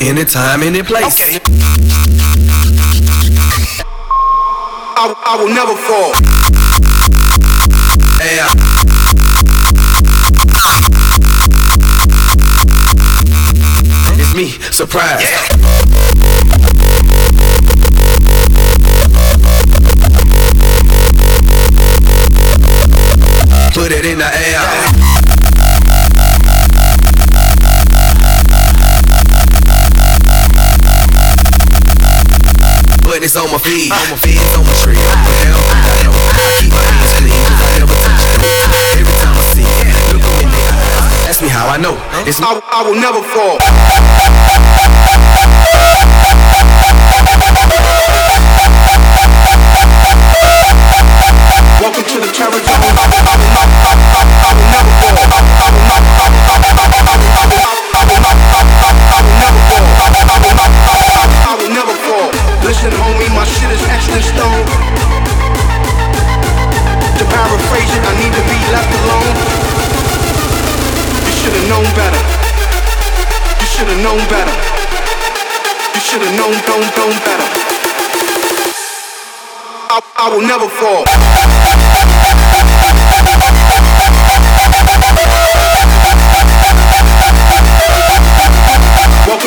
anytime, any place. Okay. I, I will never fall. Yeah. Uh. It's me, surprise. Put It's on my feet, on my feet, on my tree. Down, up and down. I keep my hands clean, cause I never touch them. Every time I see it, look 'em in the eyes. Ask me how I know. It's I, I will never fall. Welcome to the terror zone. I will, I will, I will, I I never fall. I will, I will, I will, I will, I will, I will, I will, I will, I will, I will, I will, I will never fall. I will, I will, I will, I will, I will never fall. Listen, homie, my shit is etched in stone. To paraphrase it, I need to be left alone. You should have known better. You should have known better. You should have known, known, known better. I, I will never fall.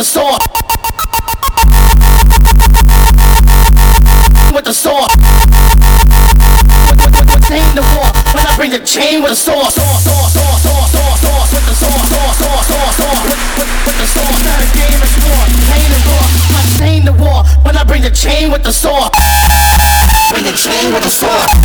the sword. With the sword. With, the with, with, with chain the war when I bring the chain with the sword. With the sword. With, the sword. Not a game, it's war. Chain the war. I chain the war when I bring the chain with the sword. Bring the chain with the sword.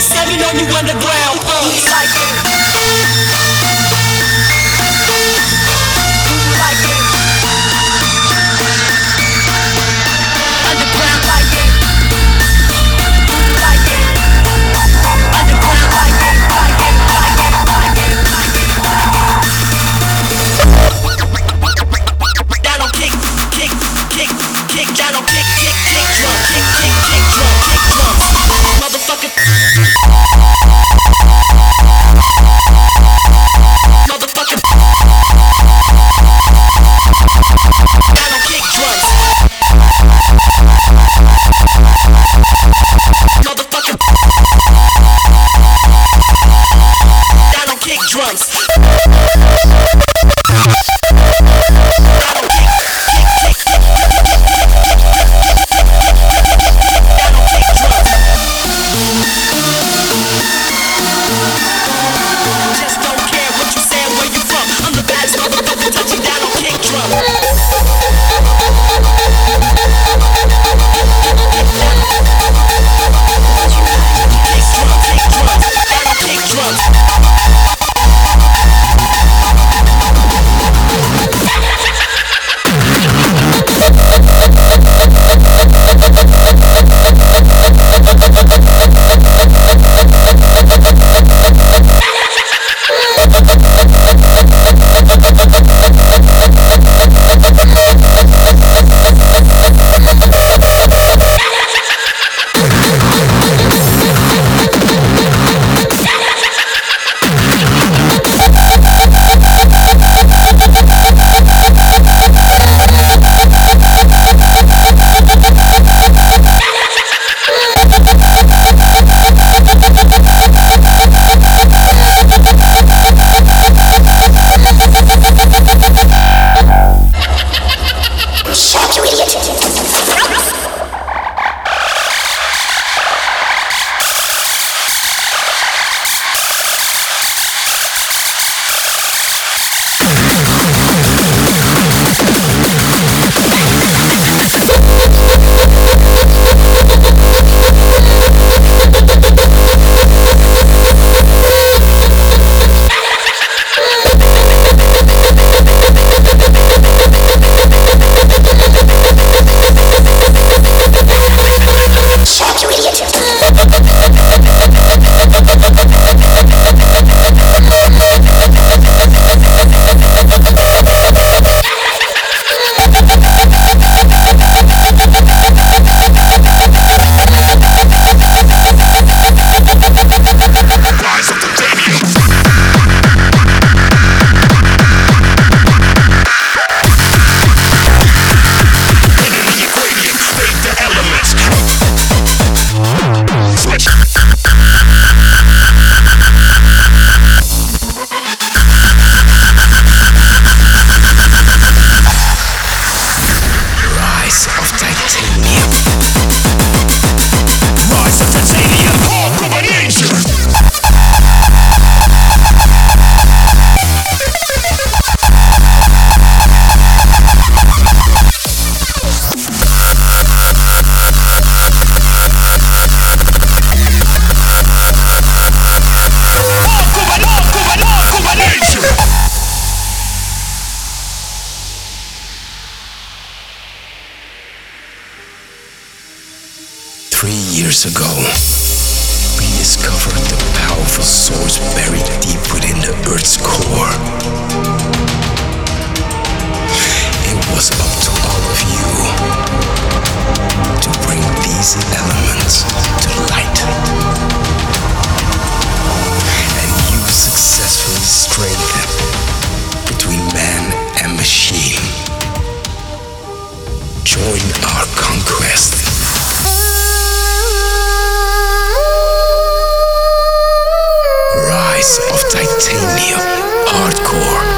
7 on you underground. Uh. ago, we discovered the powerful source buried deep within the Earth's core. It was up to all of you to bring these elements to light. And you successfully strengthened between man and machine. Join our of titanium hardcore.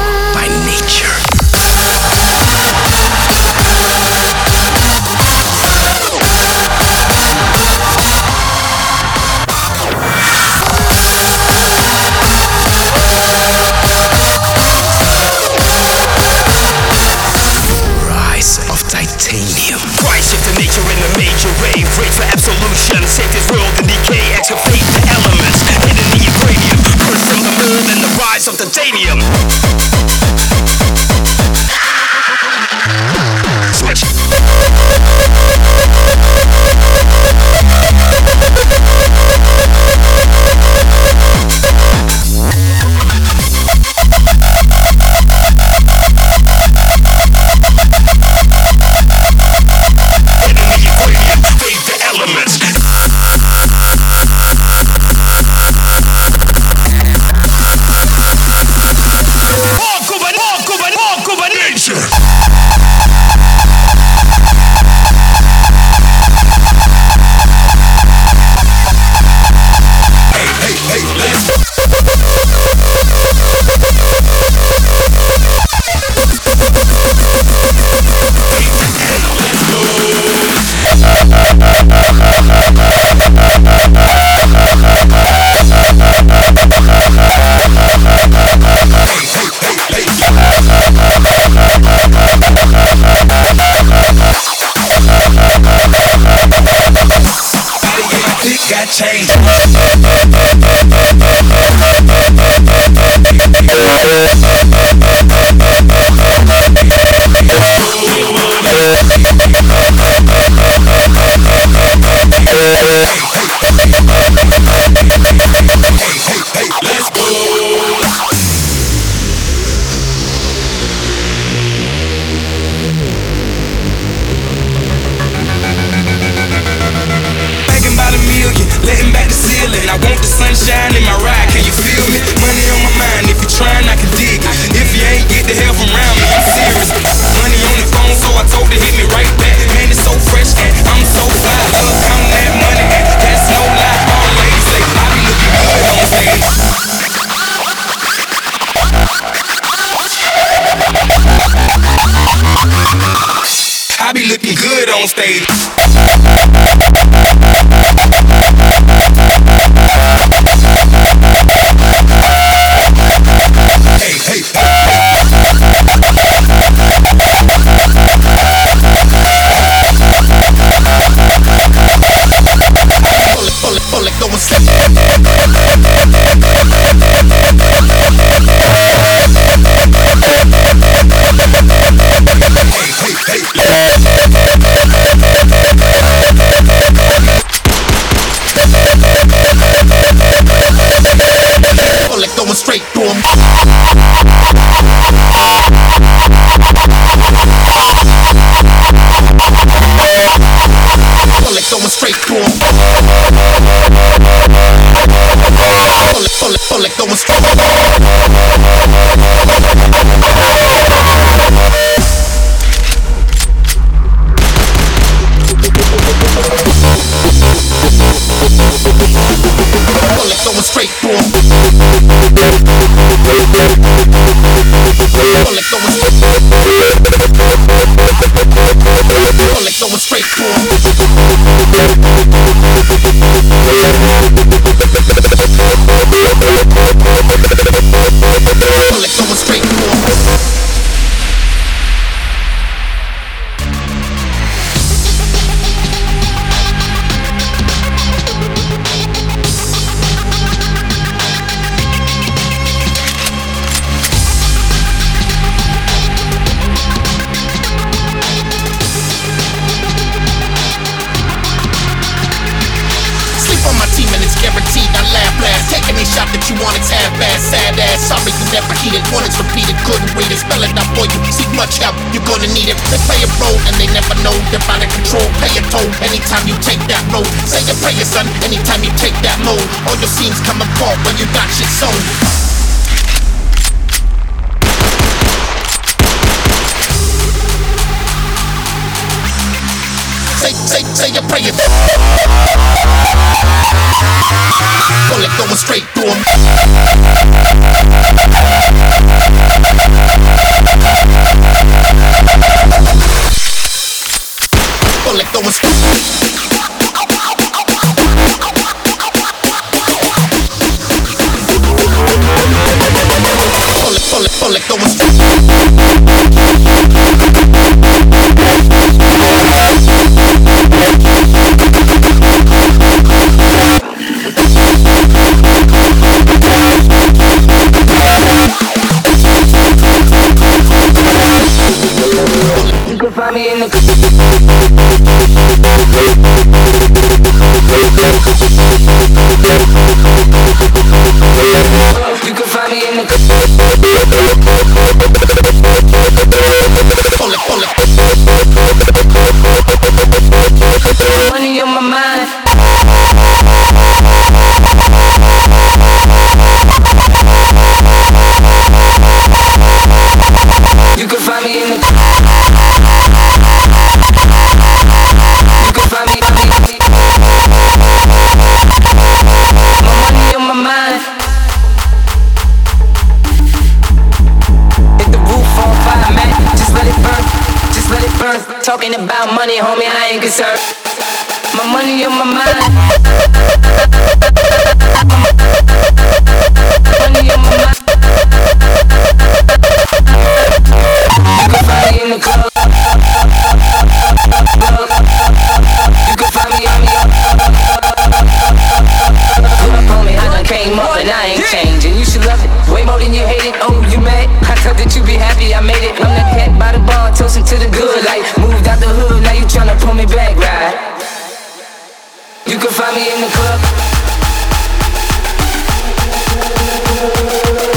You can find me in the club.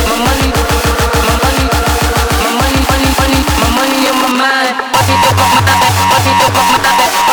My money, my money, my money, money, money, my money on my mind. Party up on my back, party up on my back.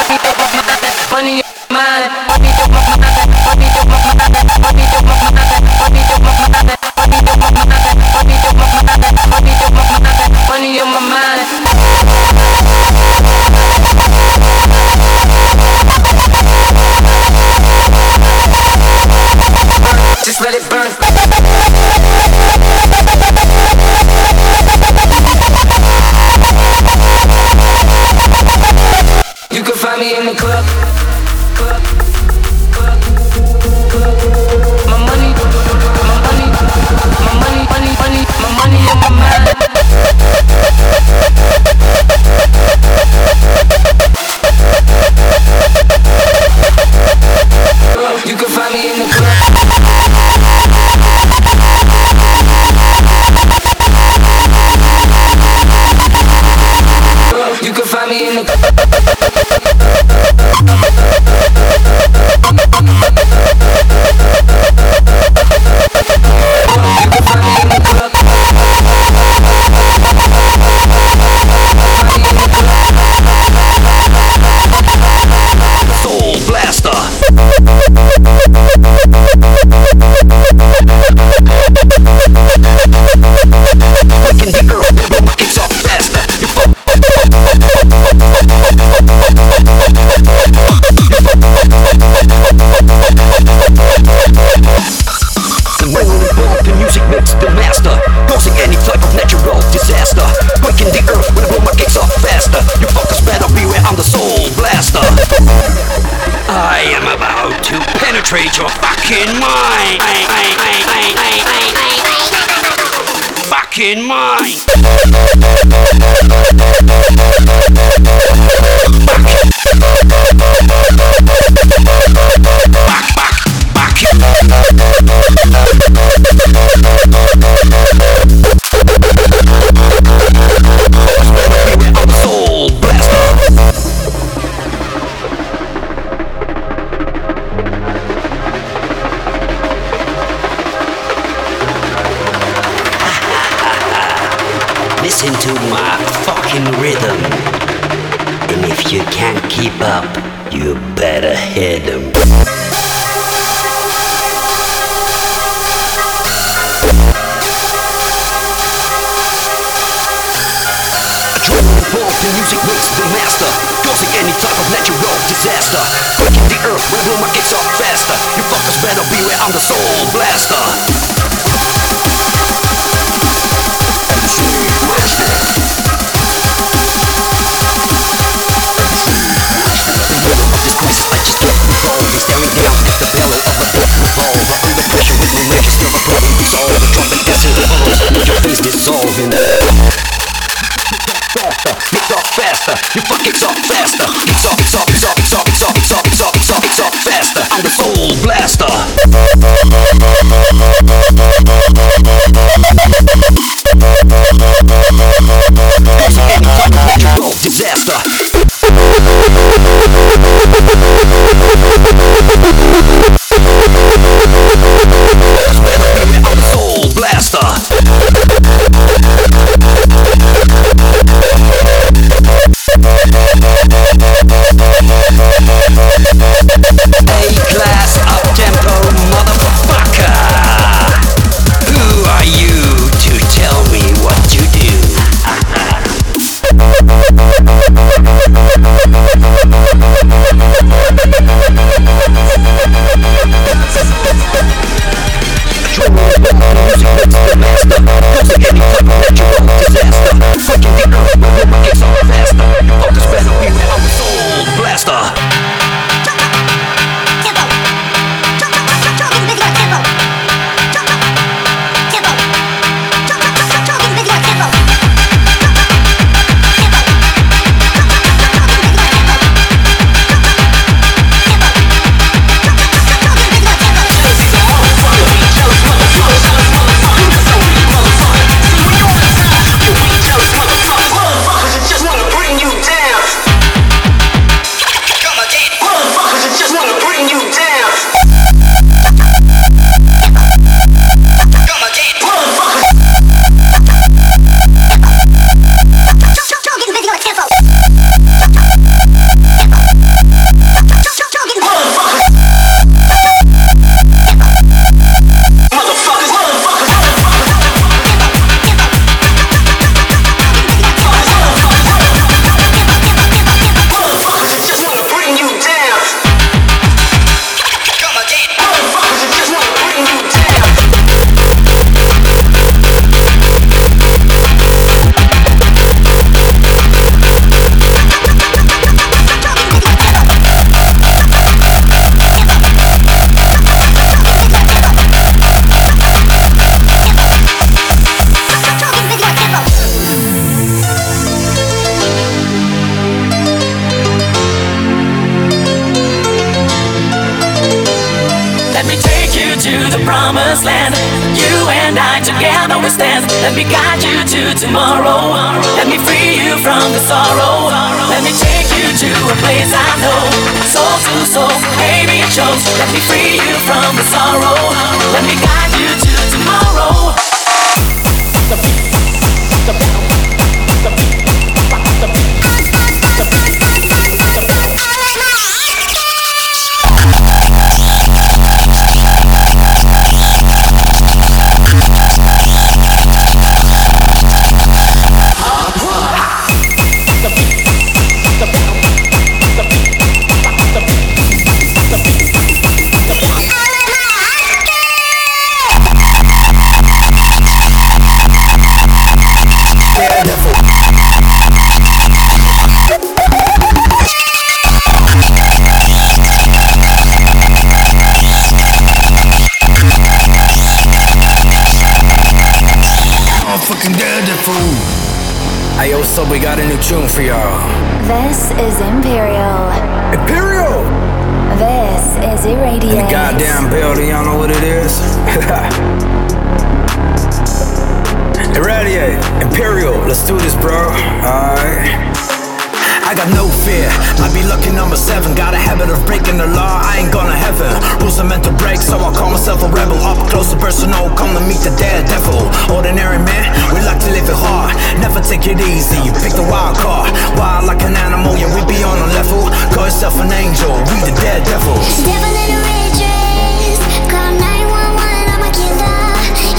The wild card. Wild like an animal, yeah, we be on a level. Call yourself an angel, we the daredevils. Devil in a red dress, call 911, I'm a killer.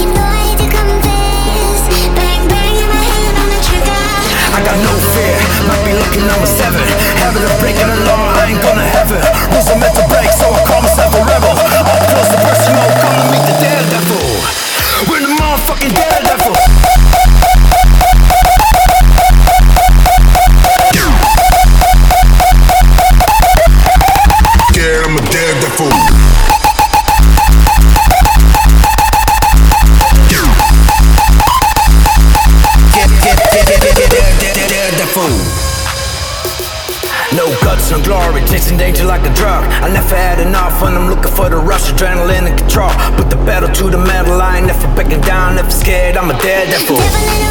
You know I hate to confess. Bang bang, in my hand on the trigger. I got no fear, might be lucky number seven. Habit of breaking the law, I ain't gonna heaven. Rules are meant to break, so I call myself a rebel. Up close and personal, come to meet the daredevil. We're the motherfucking daredevil. Yeah, I'm a daredevil.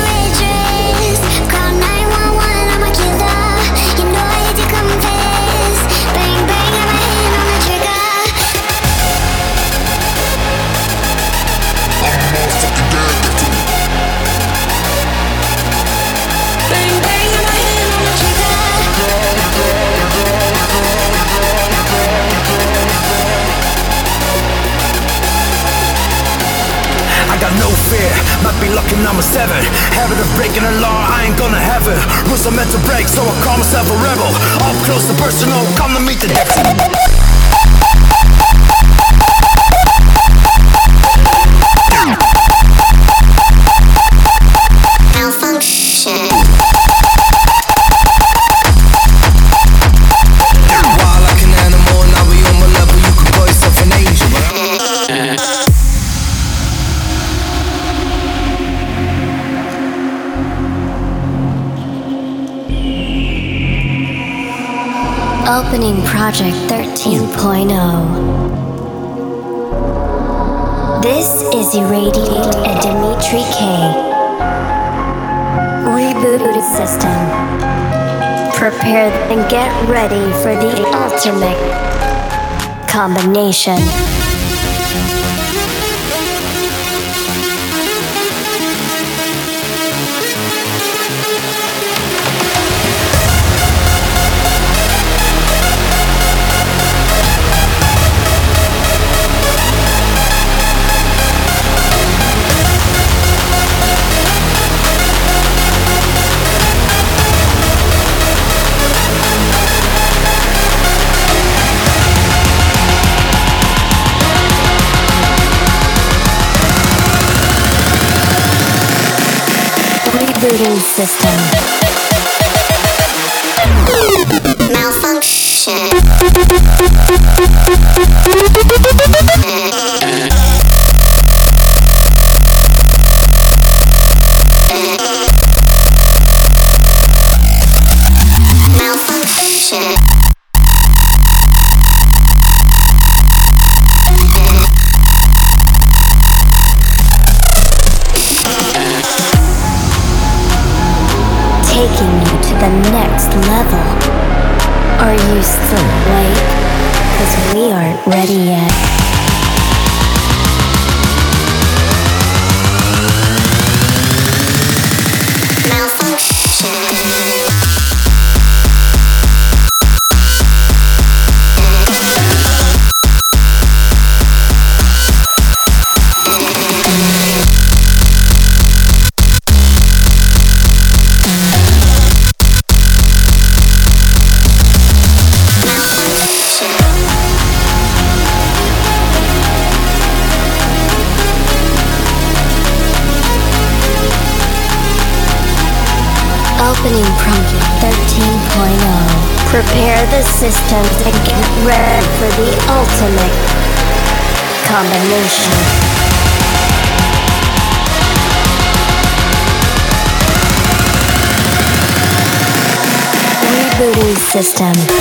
Lucky number seven. Habit of breaking the law, I ain't gonna have it. Rules are meant to break, so I call myself a rebel. Up close and personal, come to meet the devil. Project 13.0. This is Irradiate and Dimitri K. Rebooted system. Prepare and get ready for the ultimate combination. Rebooting system. System.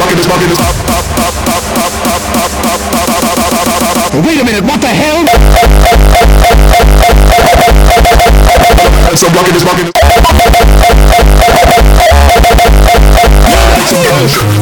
Rocking this, rocking this. Wait a minute, what the hell? So rocking this, rocking this. Yeah,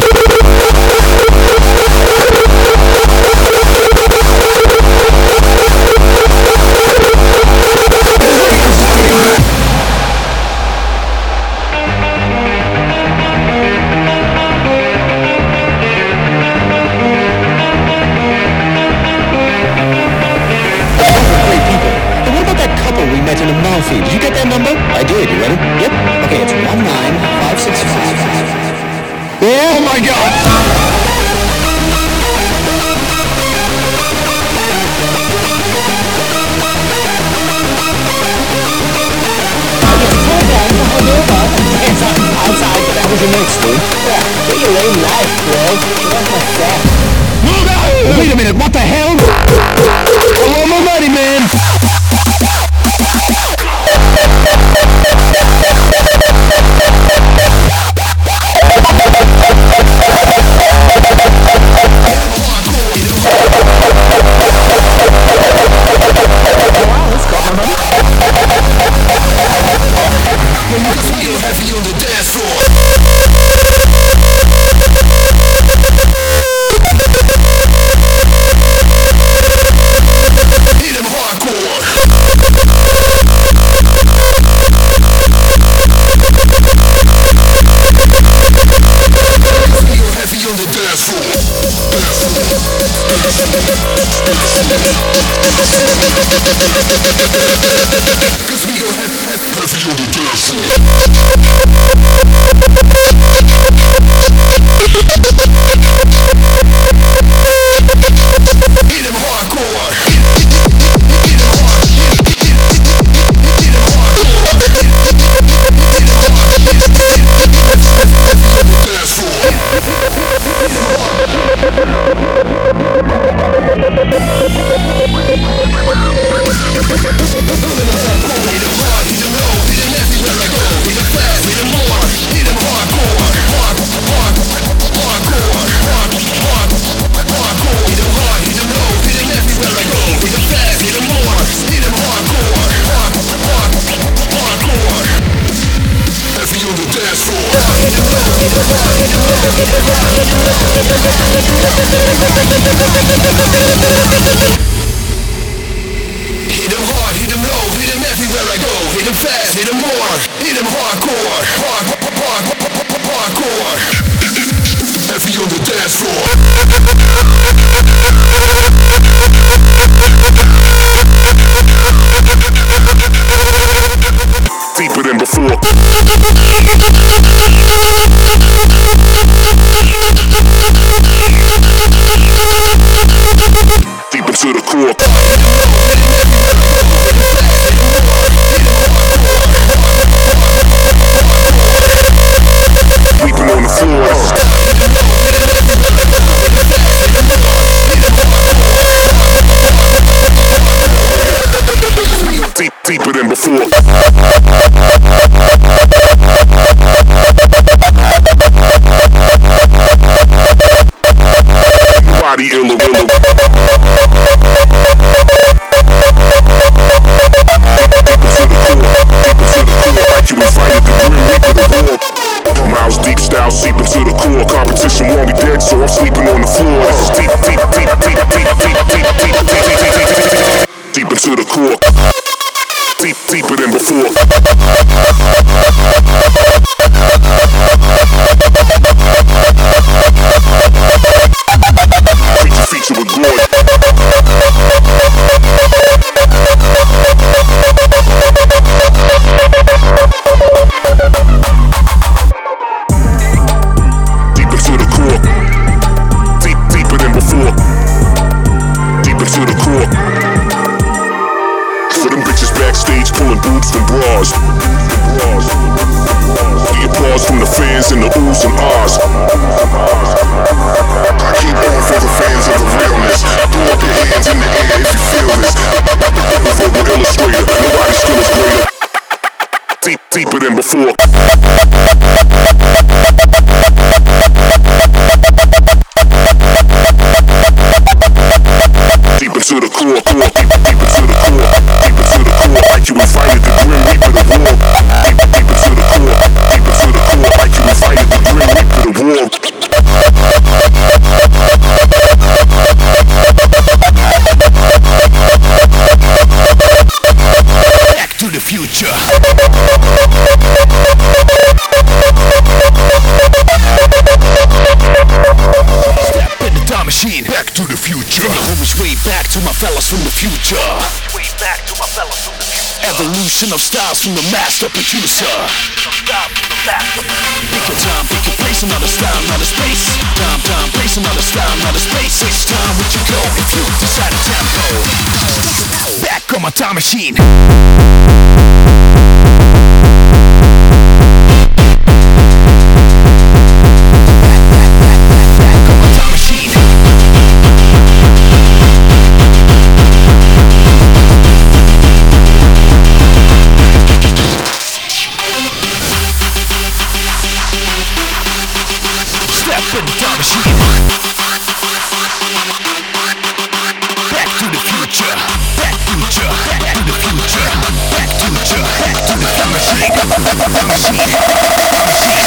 Evolution of styles from the master producer. Pick your time, pick your place, another style, another space. Time, time, place, another style, another space. It's time with you go if you decide a tempo. Back on my time machine.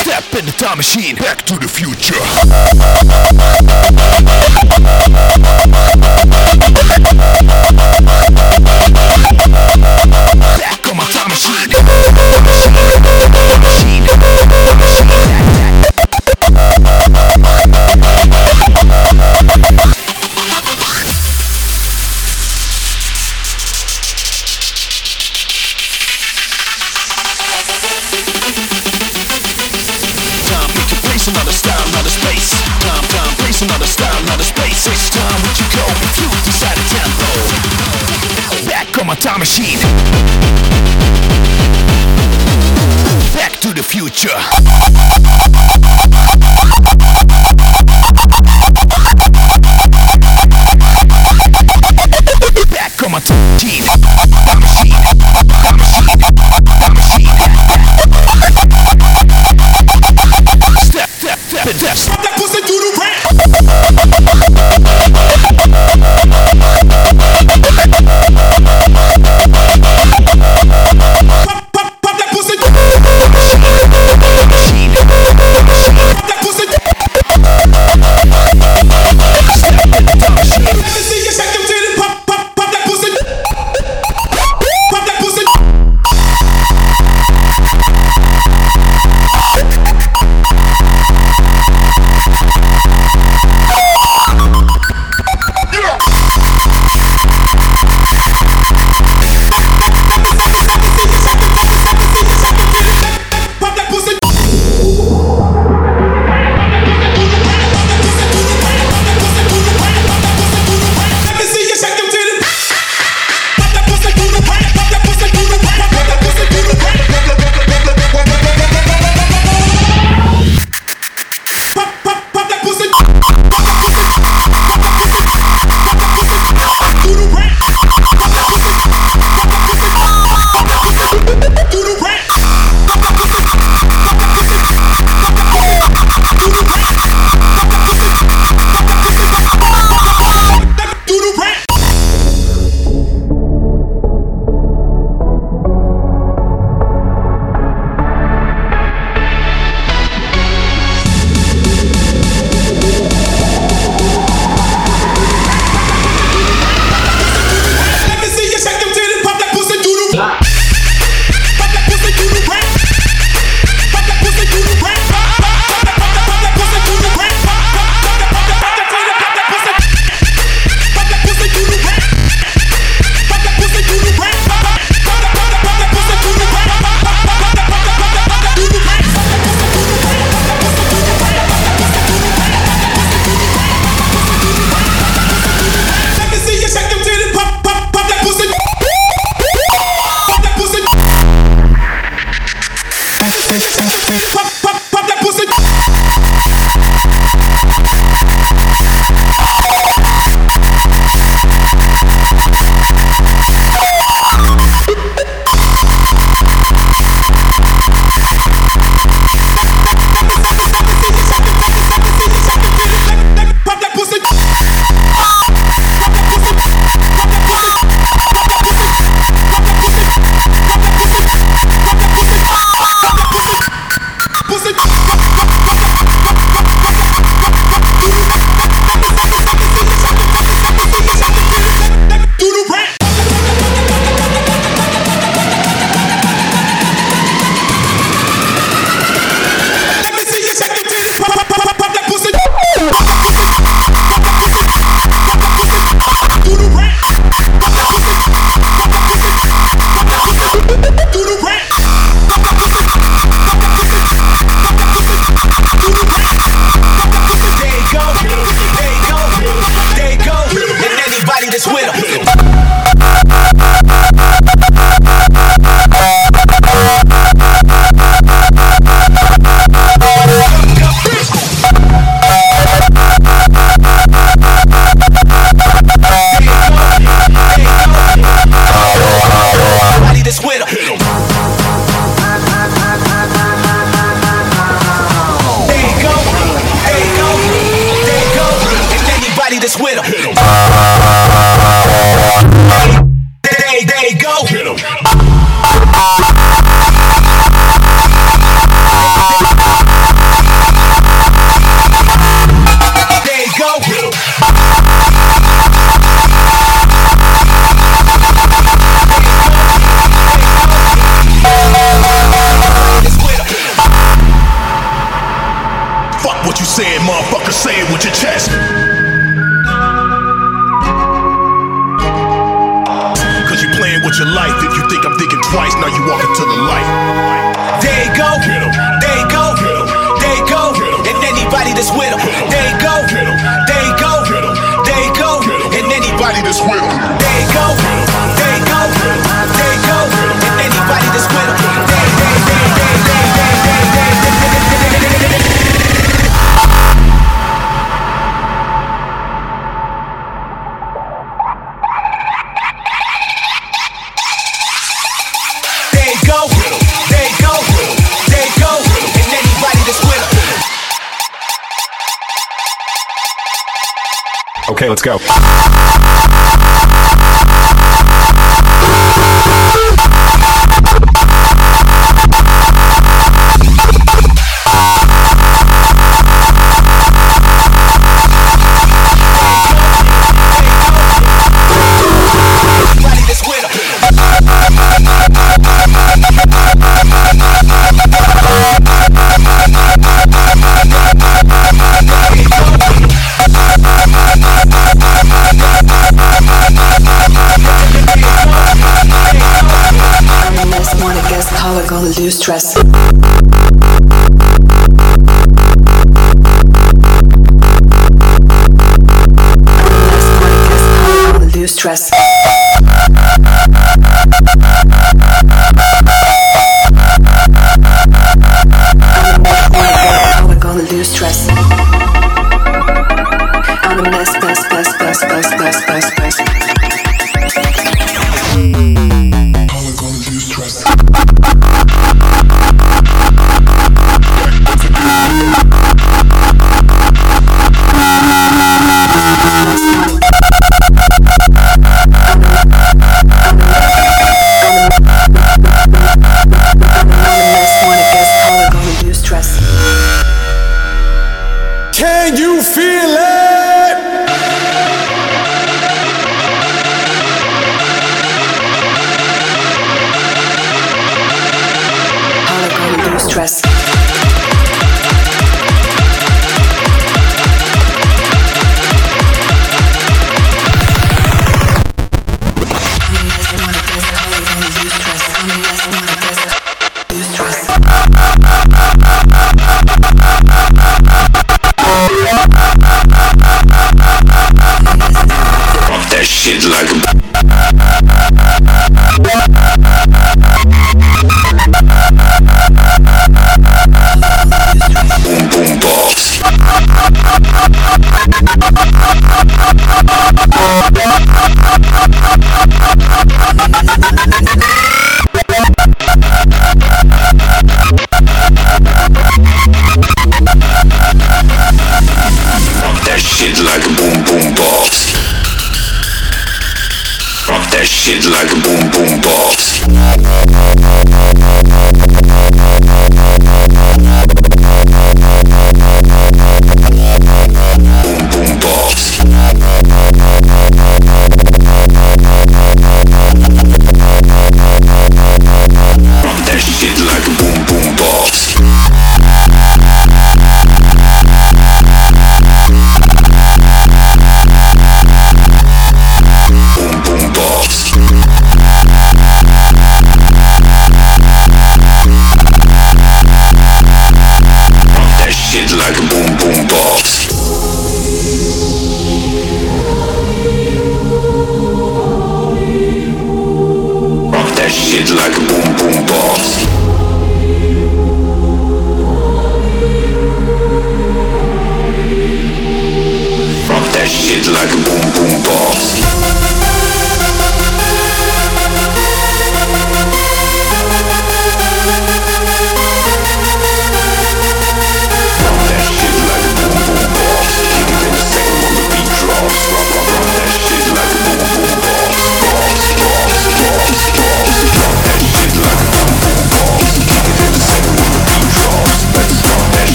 Step in the time machine. Back to the future. Back on my time machine. Time machine. Time machine. Time machine. Time, where'd you go? If you decide a tempo. Back on my time machine. Back to the future. Back on my time machine. Time machine. Time machine.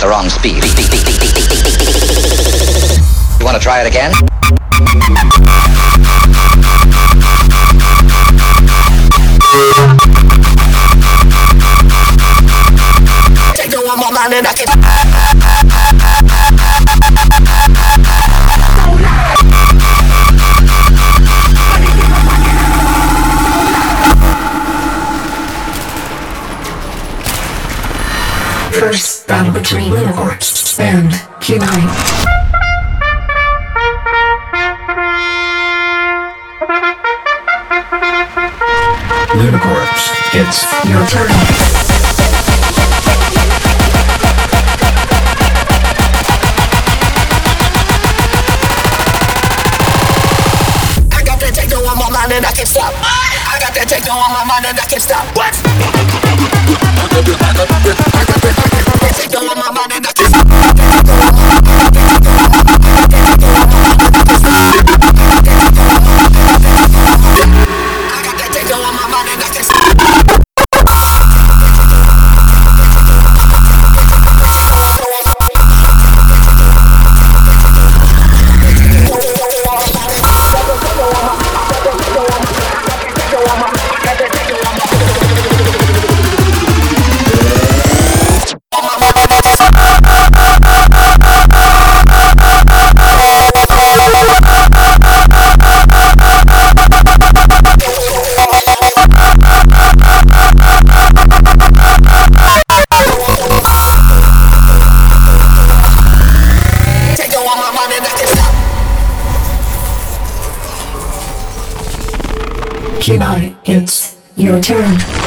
their own speed. You want to try it again? করে your turn.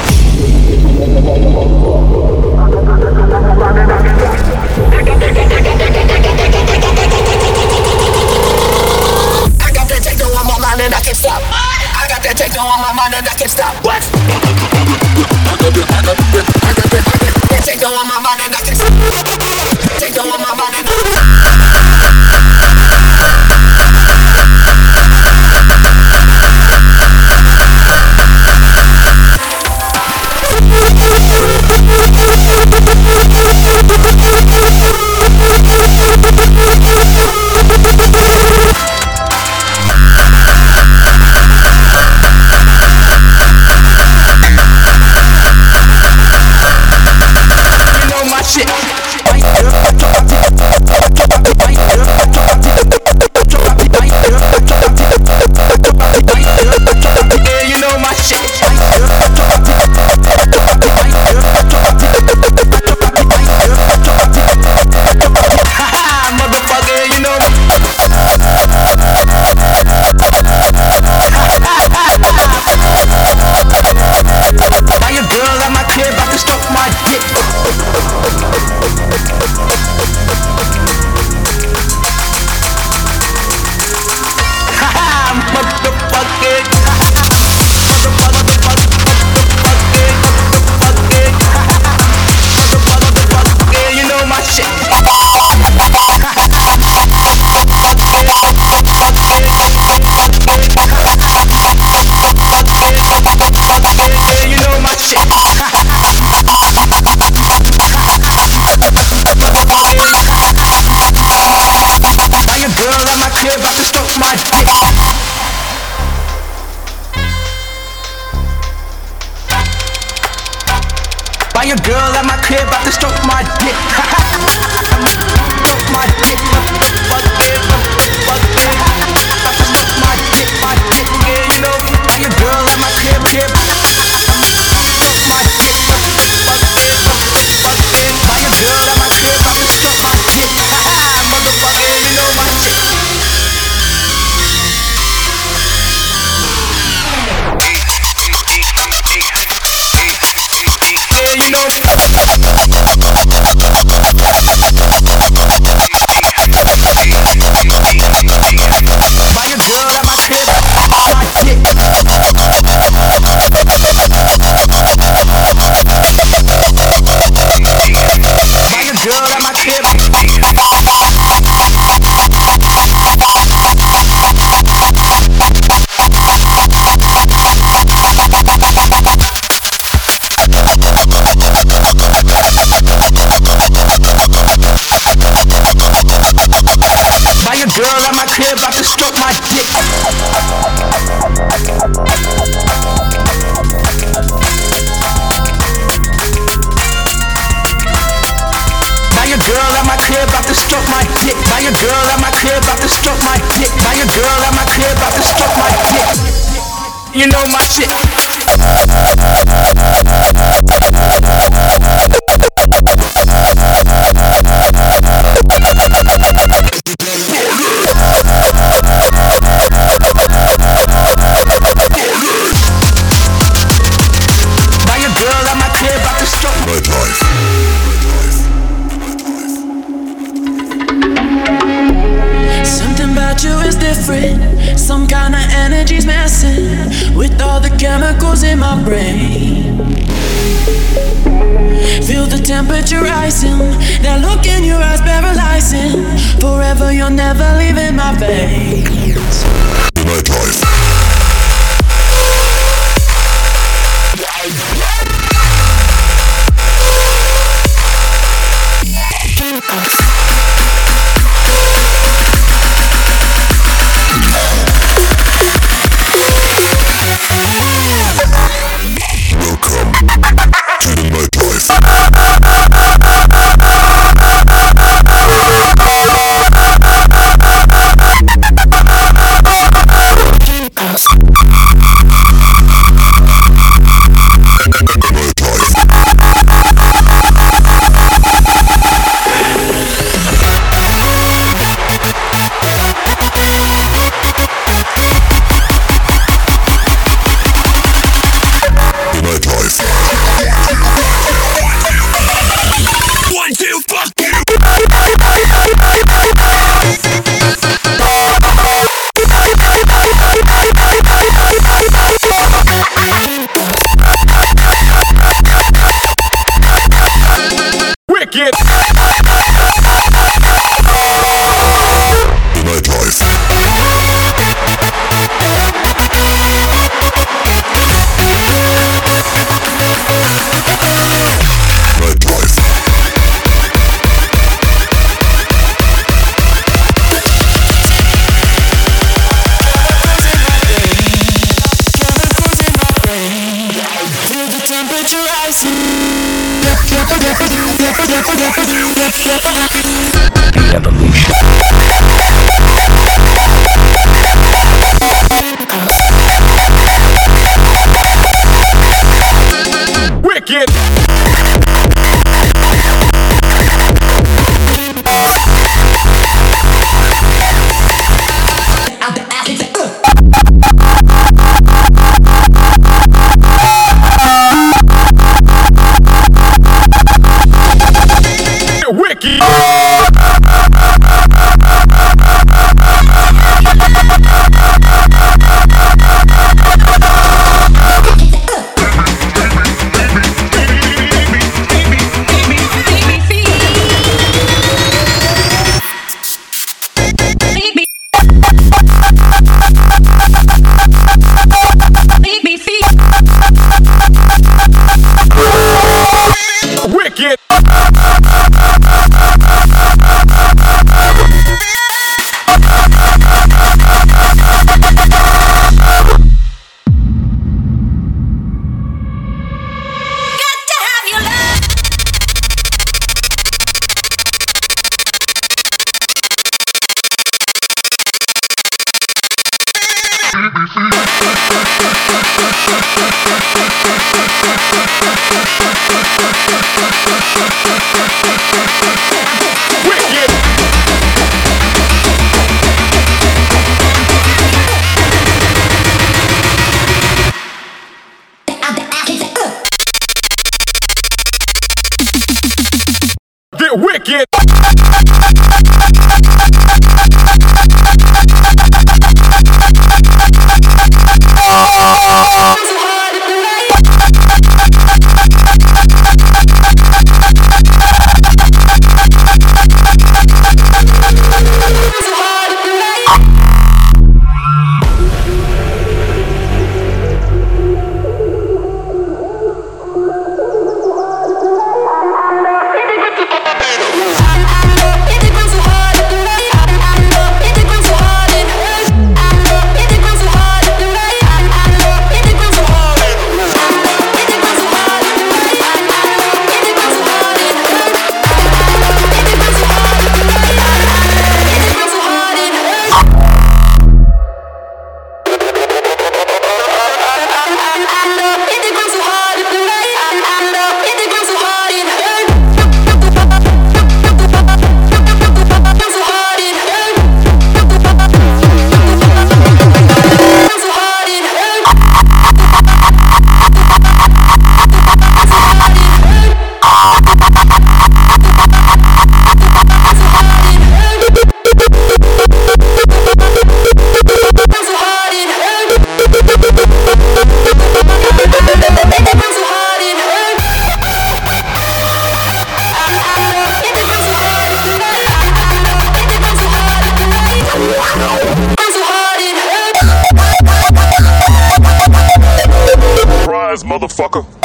loco.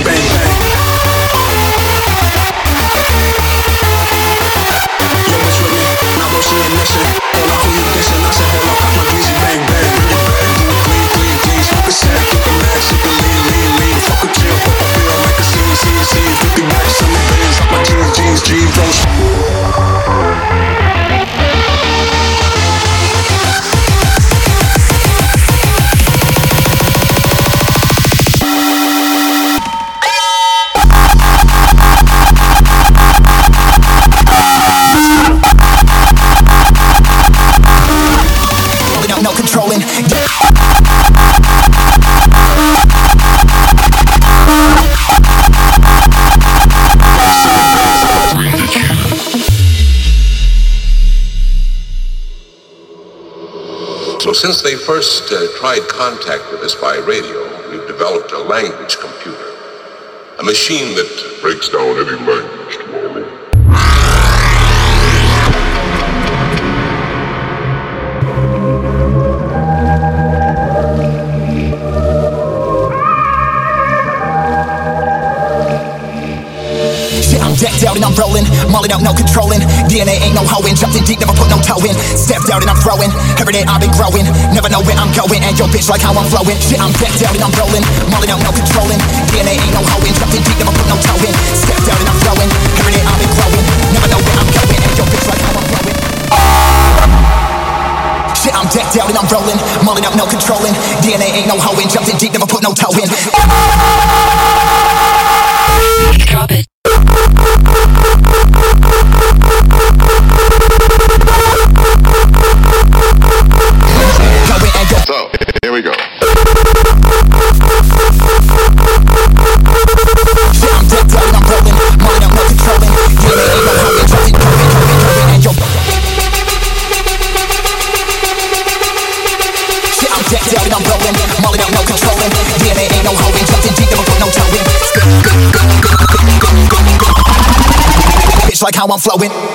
Bang bang. Yo, bitch with me. Nah, boy, she ain't missing. Hola, who you dissing? I said, hola, got my greasy bang bang. Bring it do it clean, clean, clean. Smoke a keep it mad, sip it lean, lean, lean. Fuck a a pill, make a scene, scene, scene. 50 racks on the bands, my jeans, jeans, jeans. Don't since they first uh, tried contact with us by radio, we've developed a language computer. A machine that breaks down any language Mulling out, no controlling. DNA ain't no hoeing. Jumped in deep, never put no toe in. Stepped out and I'm throwing. Every day I've been growing. Never know where I'm going. And your bitch like how I'm flowing. Shit, I'm decked out and I'm rolling. Mulling out, no controlling. DNA ain't no hoeing. Jumped in deep, never put no toe in. Stepped out and I'm throwing. Every day I've been growing. Never know where I'm going. And your bitch like how I'm flowing. Shit, I'm decked out and I'm rolling. Mulling out, no controlling. DNA ain't no hoeing. Jumped in deep, never put no toe in. How I'm flowing.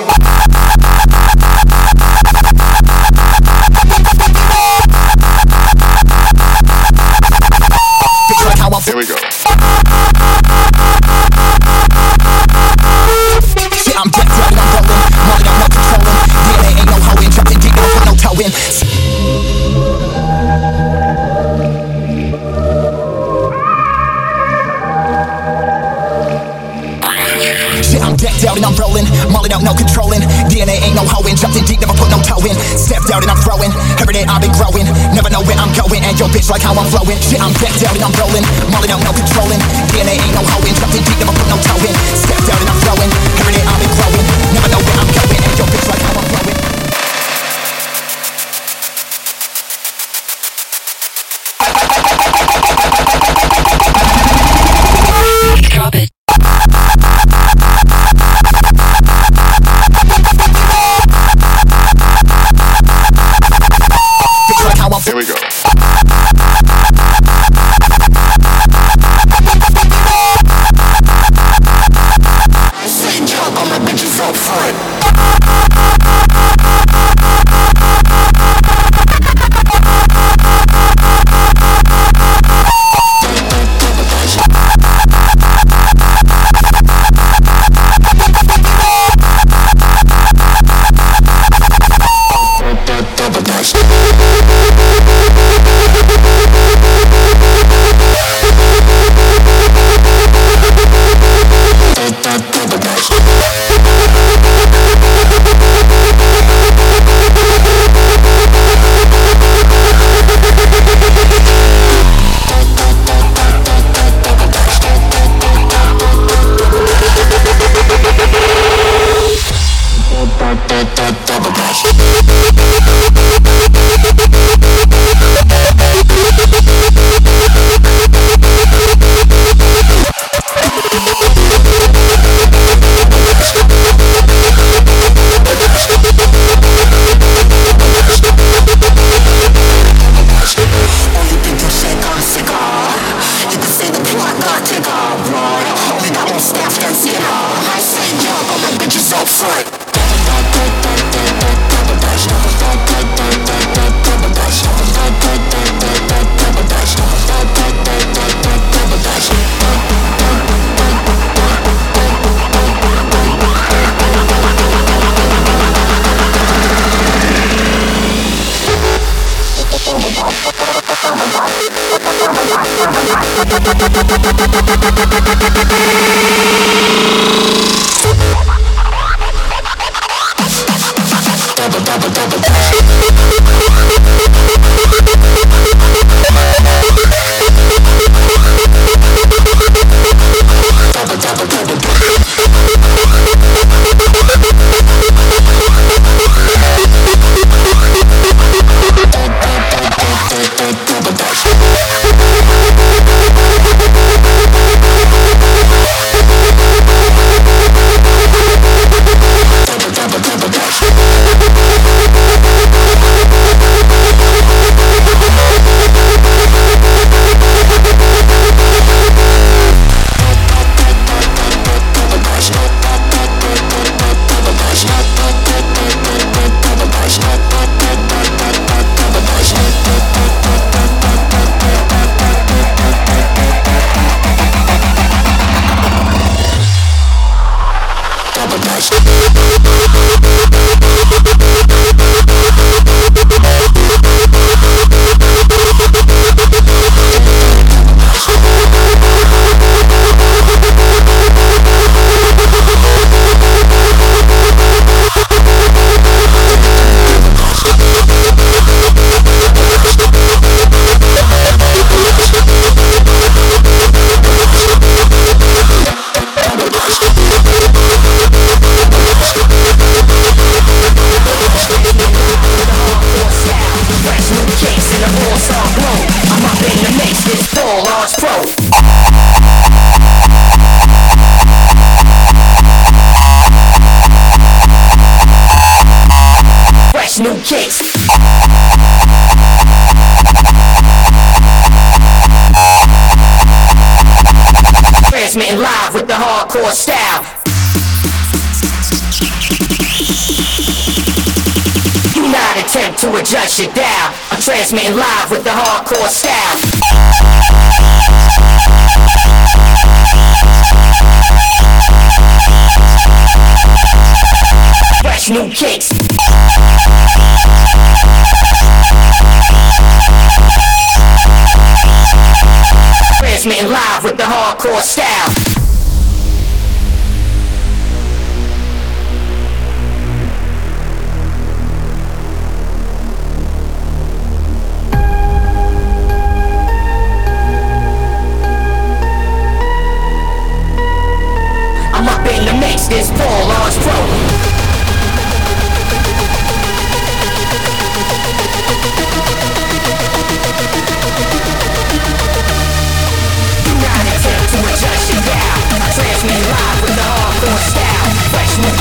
Transmitting live with the hardcore style.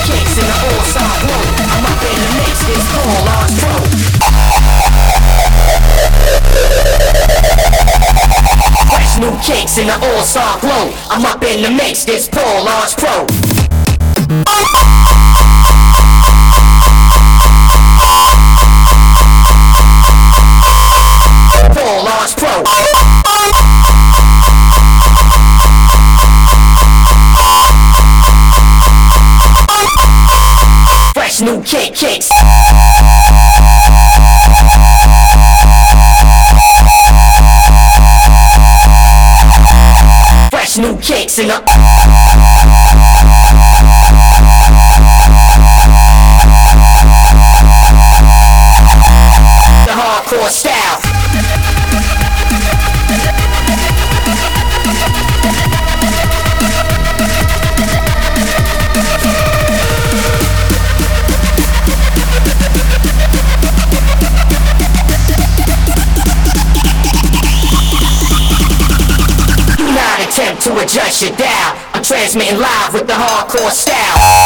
Kicks in the all star flow. I'm up in the mix, this Paul Lars Pro. Fresh new kicks in the all. I'm up in the mix, Paul Pro. Paul Pro. New kick kicks. Fresh new kicks in the. Hardcore style. Your dial. I'm transmitting live with the hardcore style.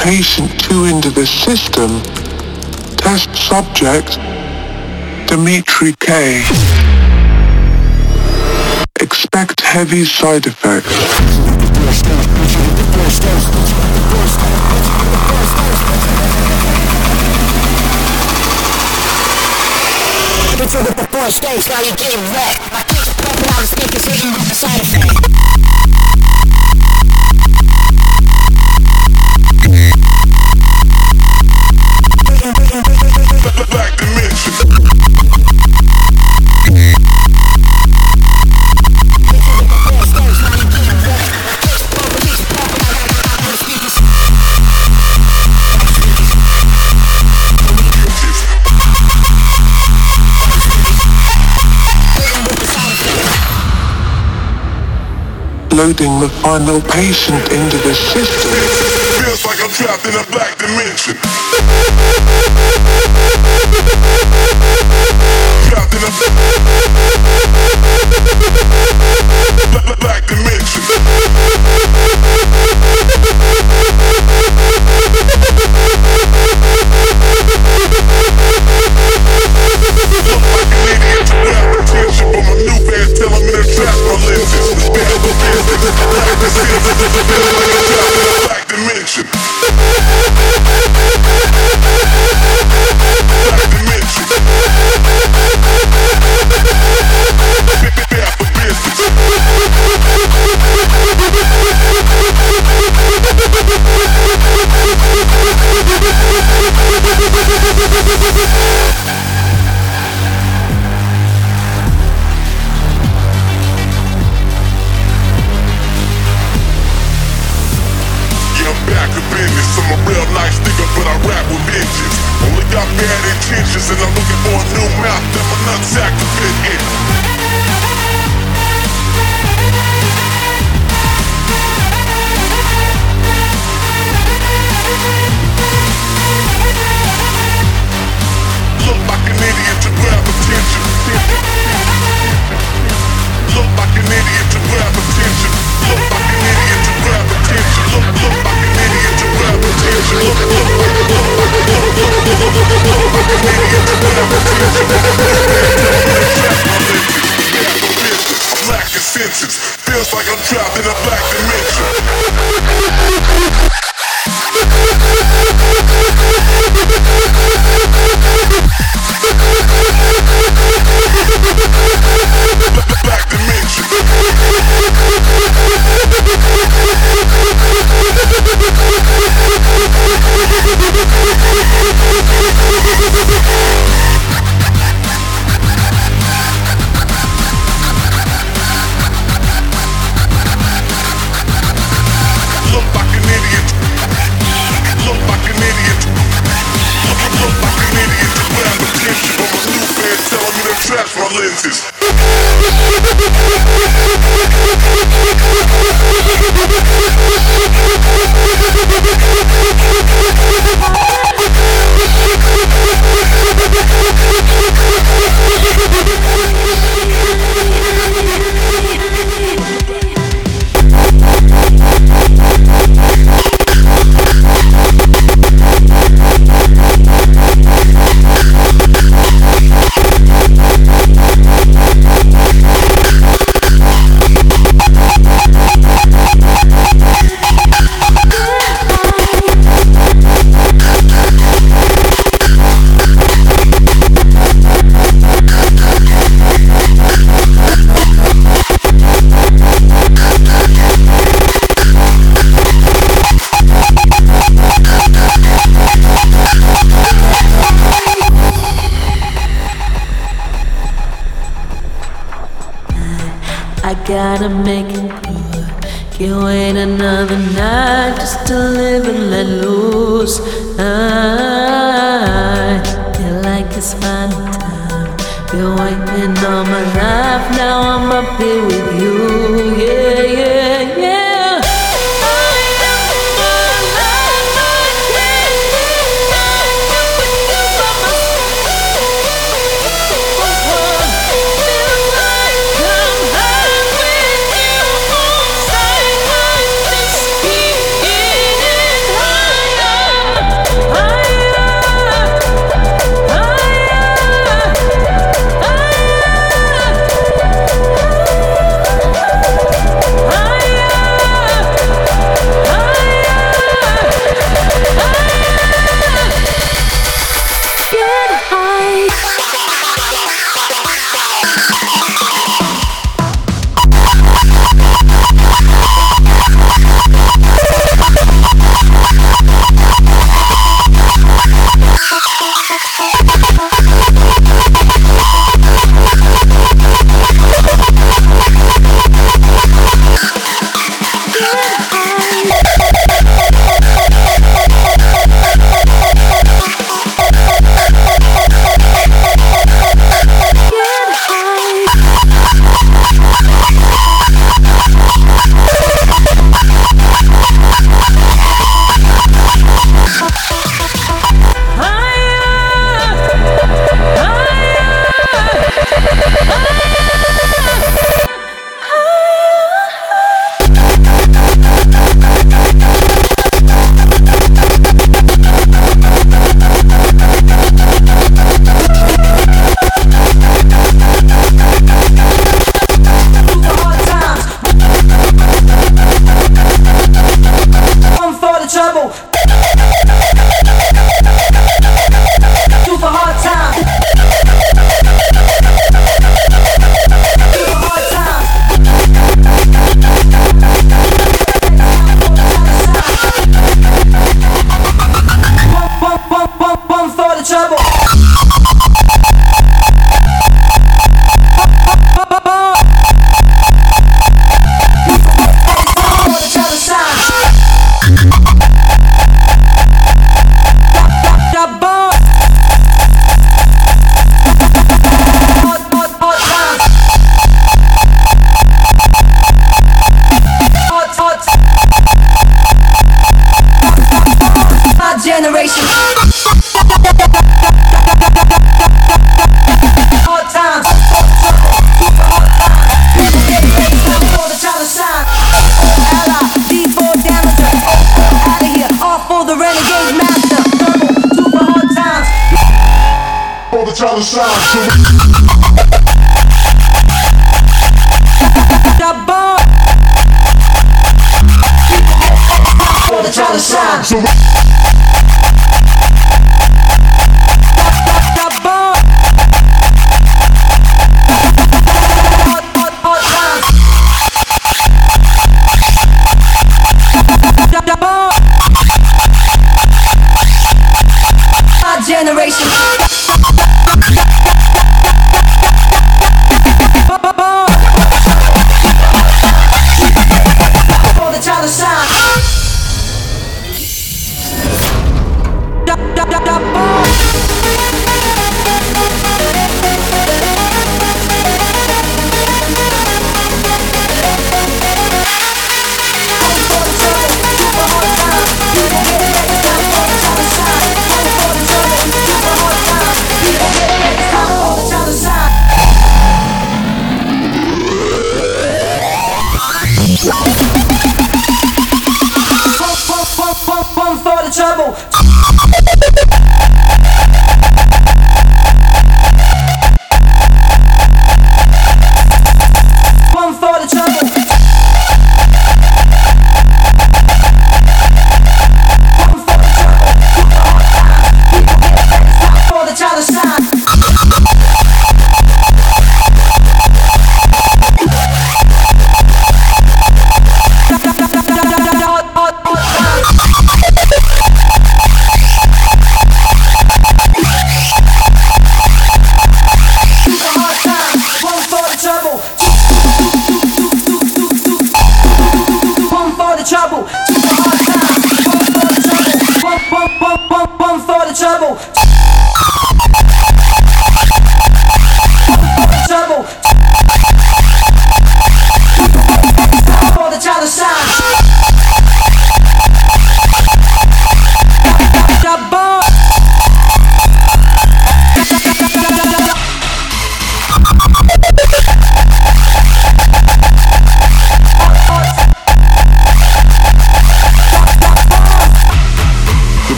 patient 2 into the system. Test subject, Dimitri K. Expect heavy side effects. including the final patient into the system. Feels like I'm trapped in a black dimension.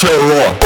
Terror.